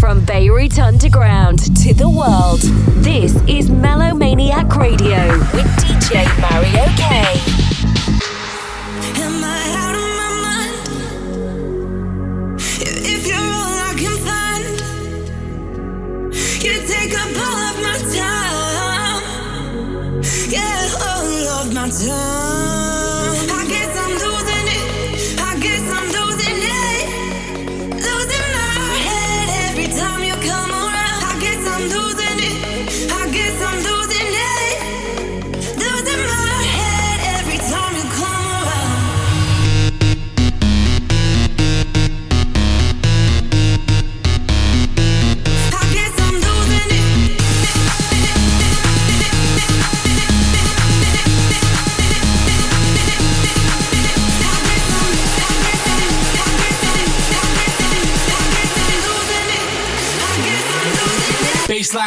From Beirut Underground to the world, this is Melomaniac Radio with DJ Mario K.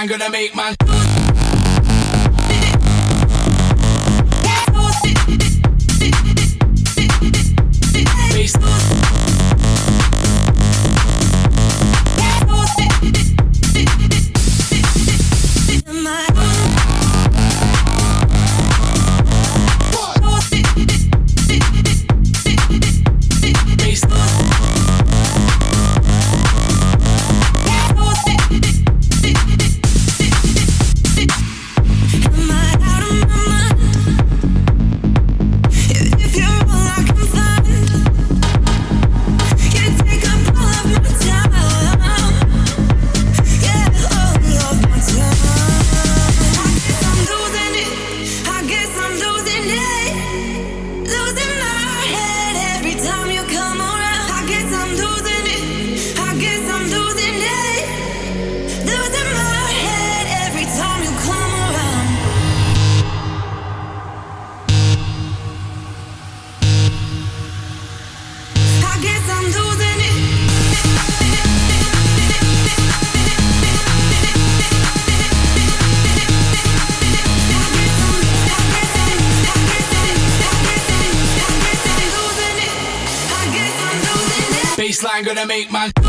baseline gonna make man. Make man.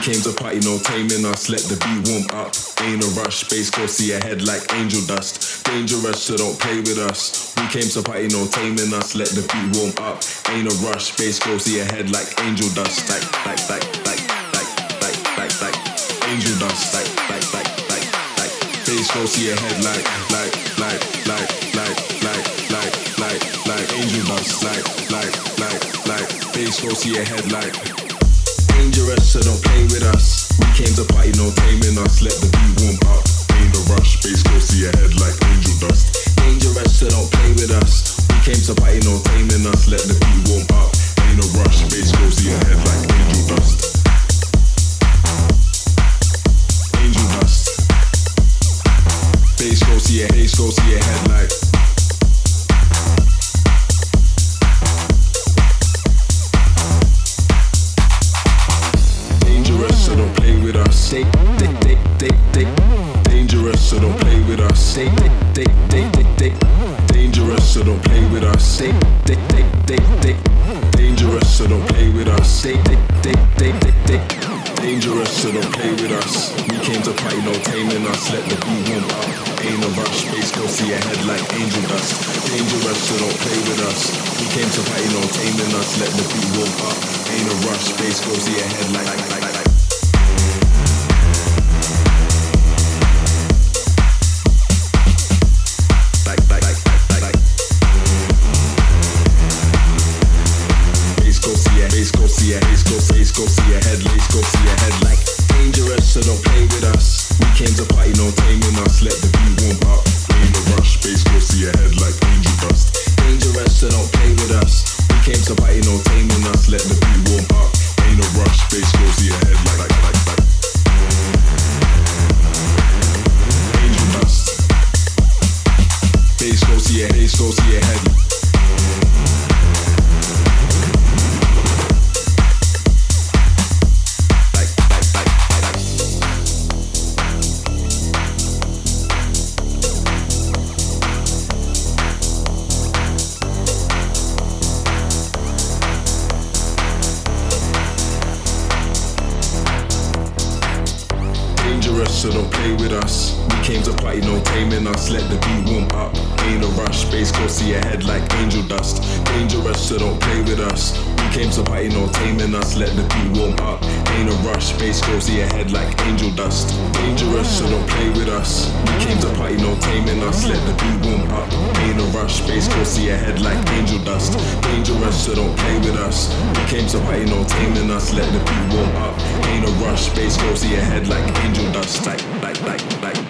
Came to party, no taming us. Let the beat warm up. Ain't a rush, bass go see your head like angel dust. Dangerous, so don't play with us. We came to party, no taming us. Let the beat warm up. Ain't a rush, bass go see your head like angel dust. Like, like, like, like, like, like, like, like, angel dust. Like, like, like, like, like, bass go see your head like, like, like, like, like, like, like, like, like, angel dust. Like, like, like, like, bass go see your head like dangerous, so don't play with us. We came to party, no taming us. Let the beat warm up. Ain't a rush, bass go see your head like angel dust. Dangerous, so don't play with us. We came to party, no taming us. Let the beat warm up. Ain't a rush, bass go see your head like angel dust. Angel dust. Bass go see your, bass go see your head like. Dangerous, so don't play with us. They, they, they, they, they, dangerous, so don't play with us. They, they, they, they, they, dangerous, so don't play with us. They, they, they, they, they, they, dangerous, so don't play with us. We came to party, no taming us. Let the beat warm up. Ain't a rush, space go see your head like angel dust. Dangerous, so don't play with us. We came to party, no taming us. Let the beat warm up. Ain't a rush, space go see your head like like like like. like. Like, your, bass go see your, bass go, see your head, head like dangerous, so don't play with us. We came to party, no taming us. Let the beat warm up. Ain't a rush, bass go see your head like angel dust. Dangerous, so don't play with us. We came to party, no taming us. Let the beat warm up. Ain't a rush, bass go see your head like like like. Angel dust. Bass go see your, bass go see your head. Came to party, no taming us. Let the beat warm up. Ain't a rush, bass go see your head like angel dust. Dangerous, so don't play with us. We came to party, no taming us. Let the beat warm up. Ain't a rush, bass go see your head like angel dust. Dangerous, so don't play with us. We came to party, no taming us. Let the beat warm up. Ain't a rush, bass go see your head like angel dust. Dangerous, so don't play with us. We came to party, no taming us. Let the beat warm up. Ain't a rush, bass go see your head like angel dust. Like, like, like, like,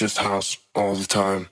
just house all the time.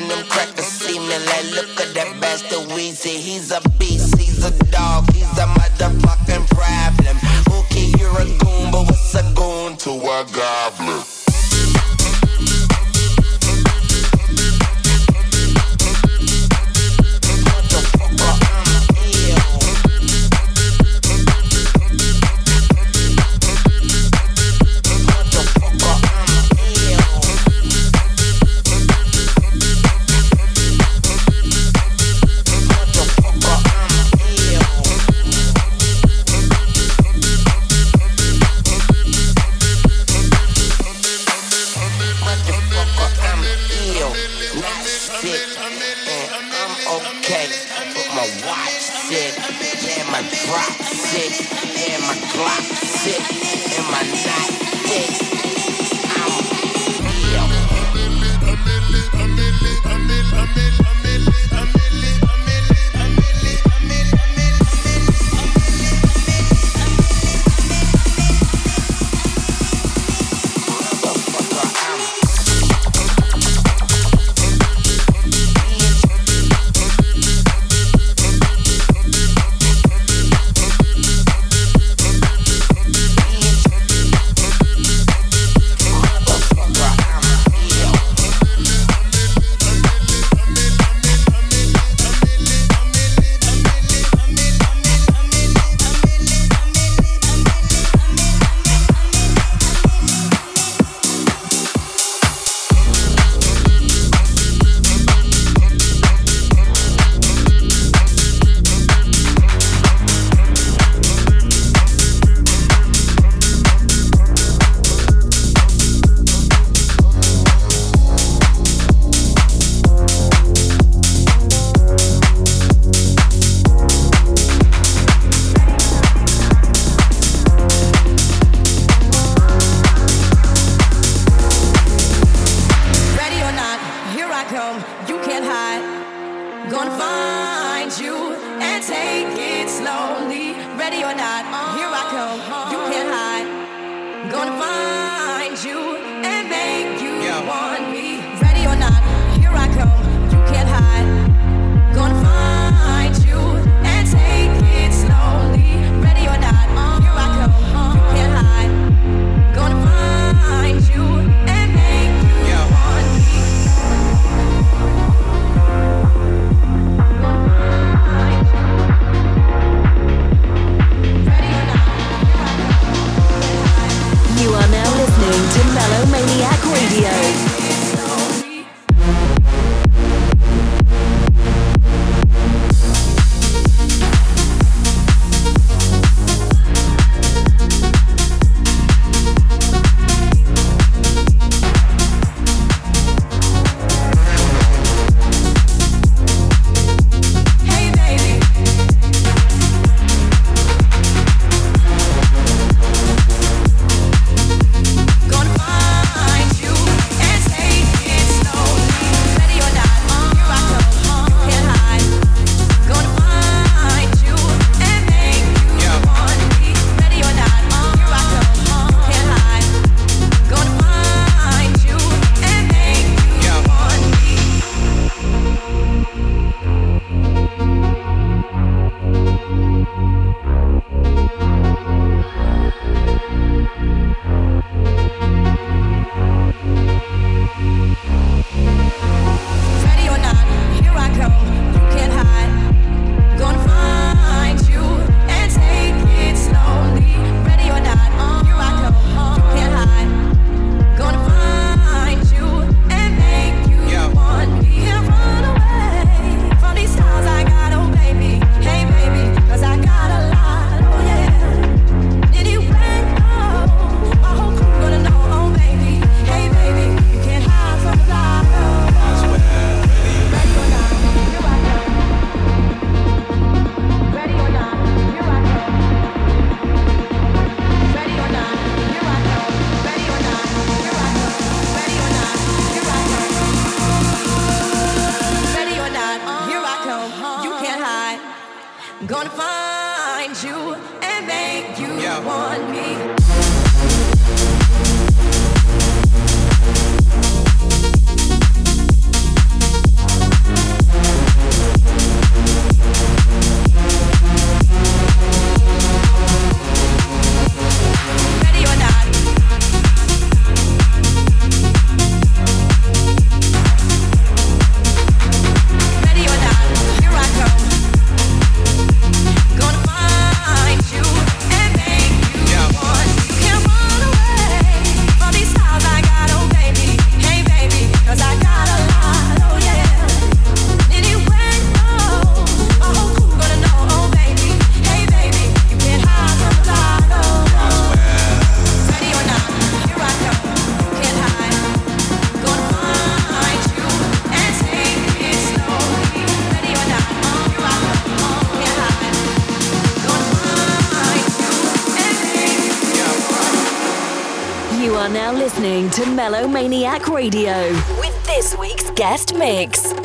magnum crack Maniac Radio with this week's guest mix.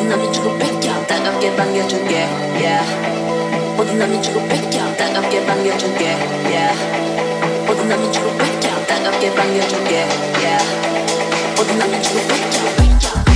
모든 남이 주고 뺏겨. 따갑게 반겨줄게. Yeah. 모든 남이 주고 뺏겨. 따갑게 반겨줄게. Yeah. 모든 남이 주고 뺏겨. 따갑게 반겨줄게. Yeah. 모든 남이 주고 뺏겨. such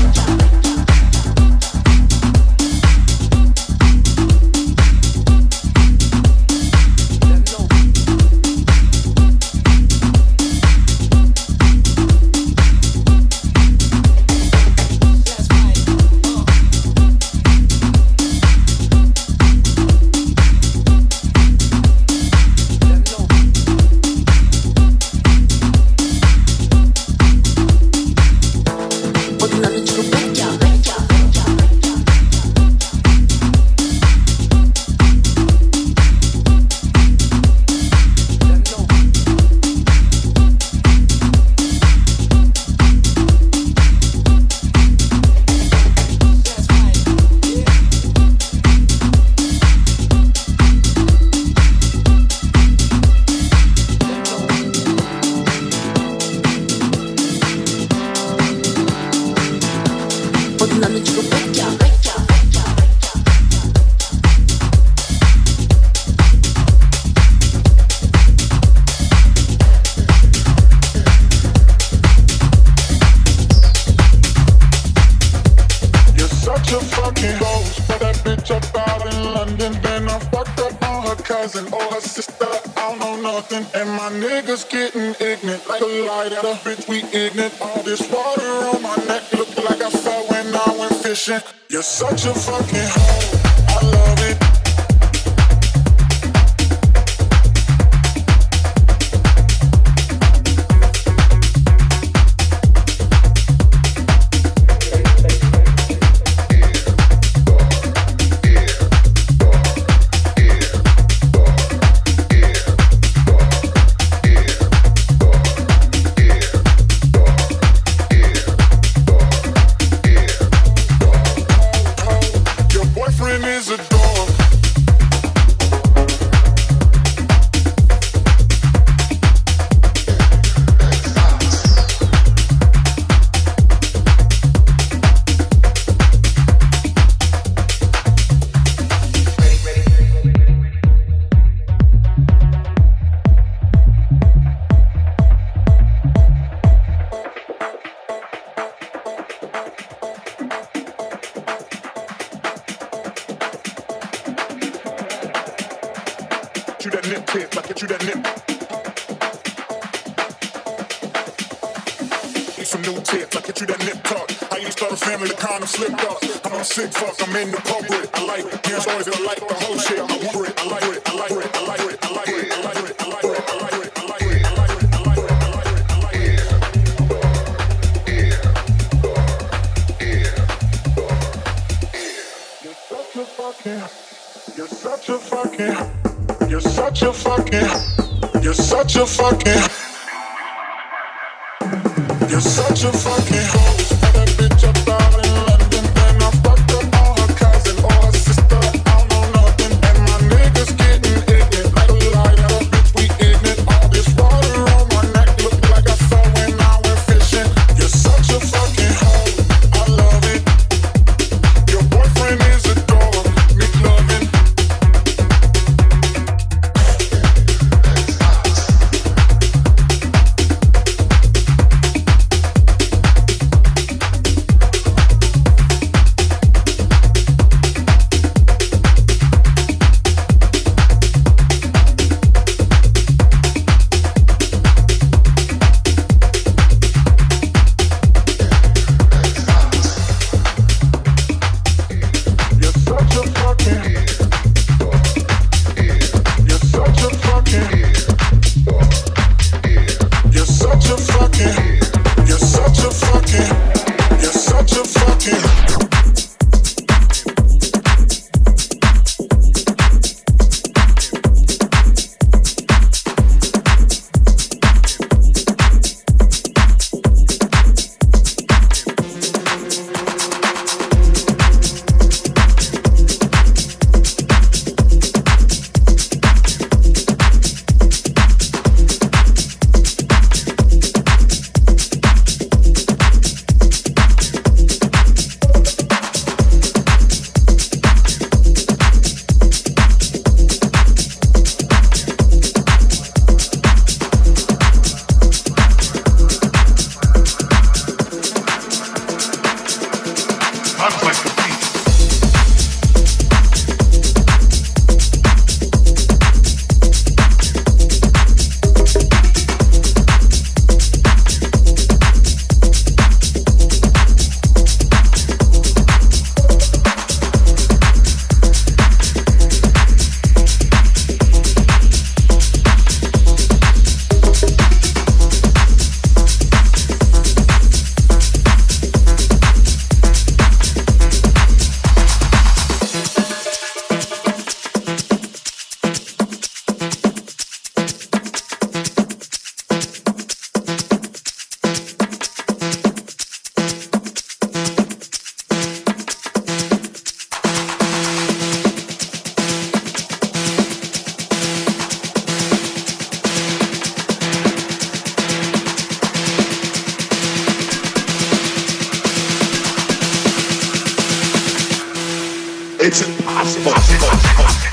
Acid,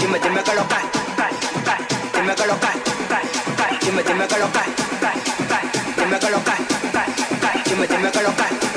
dime, dime que lo que, dime que lo que, dime, dime que lo que, dime que lo que, dime, dime que lo que.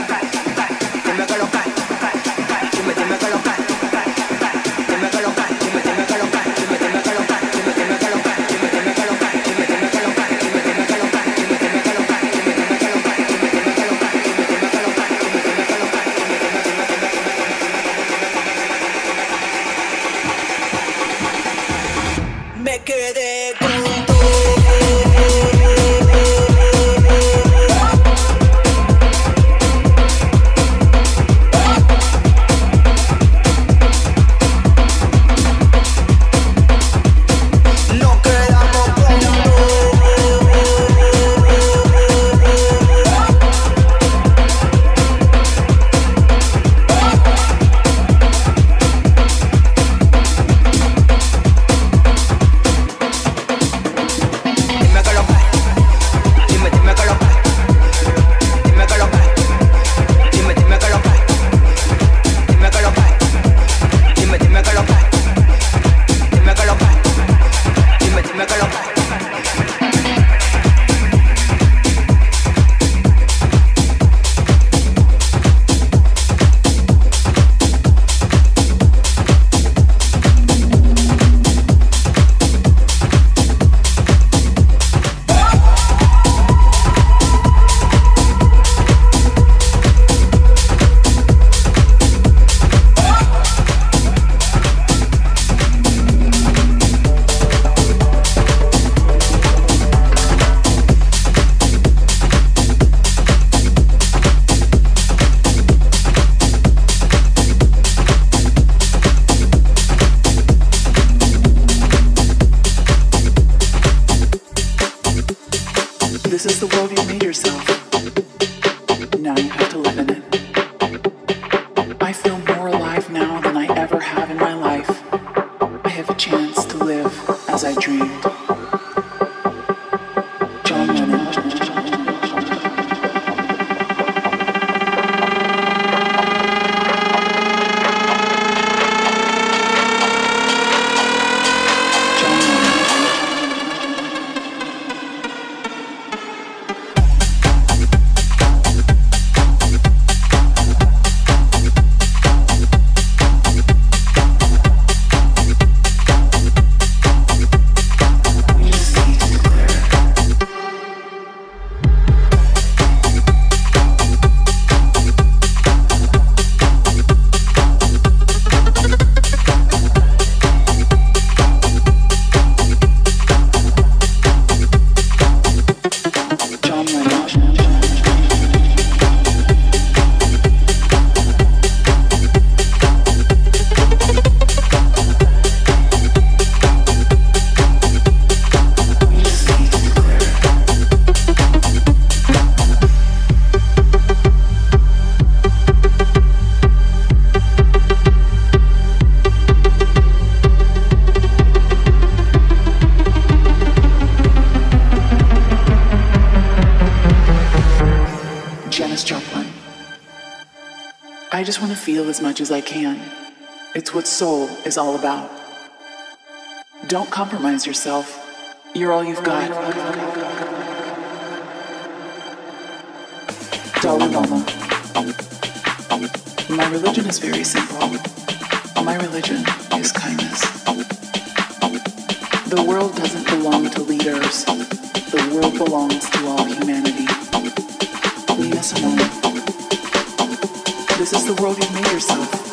This is the world you made yourself. is all about. Don't compromise yourself. You're all you've got. Dalai Lama. My religion is very simple. My religion is kindness. The world doesn't belong to leaders. The world belongs to all humanity. Nina Simone. This is the world you've made yourself.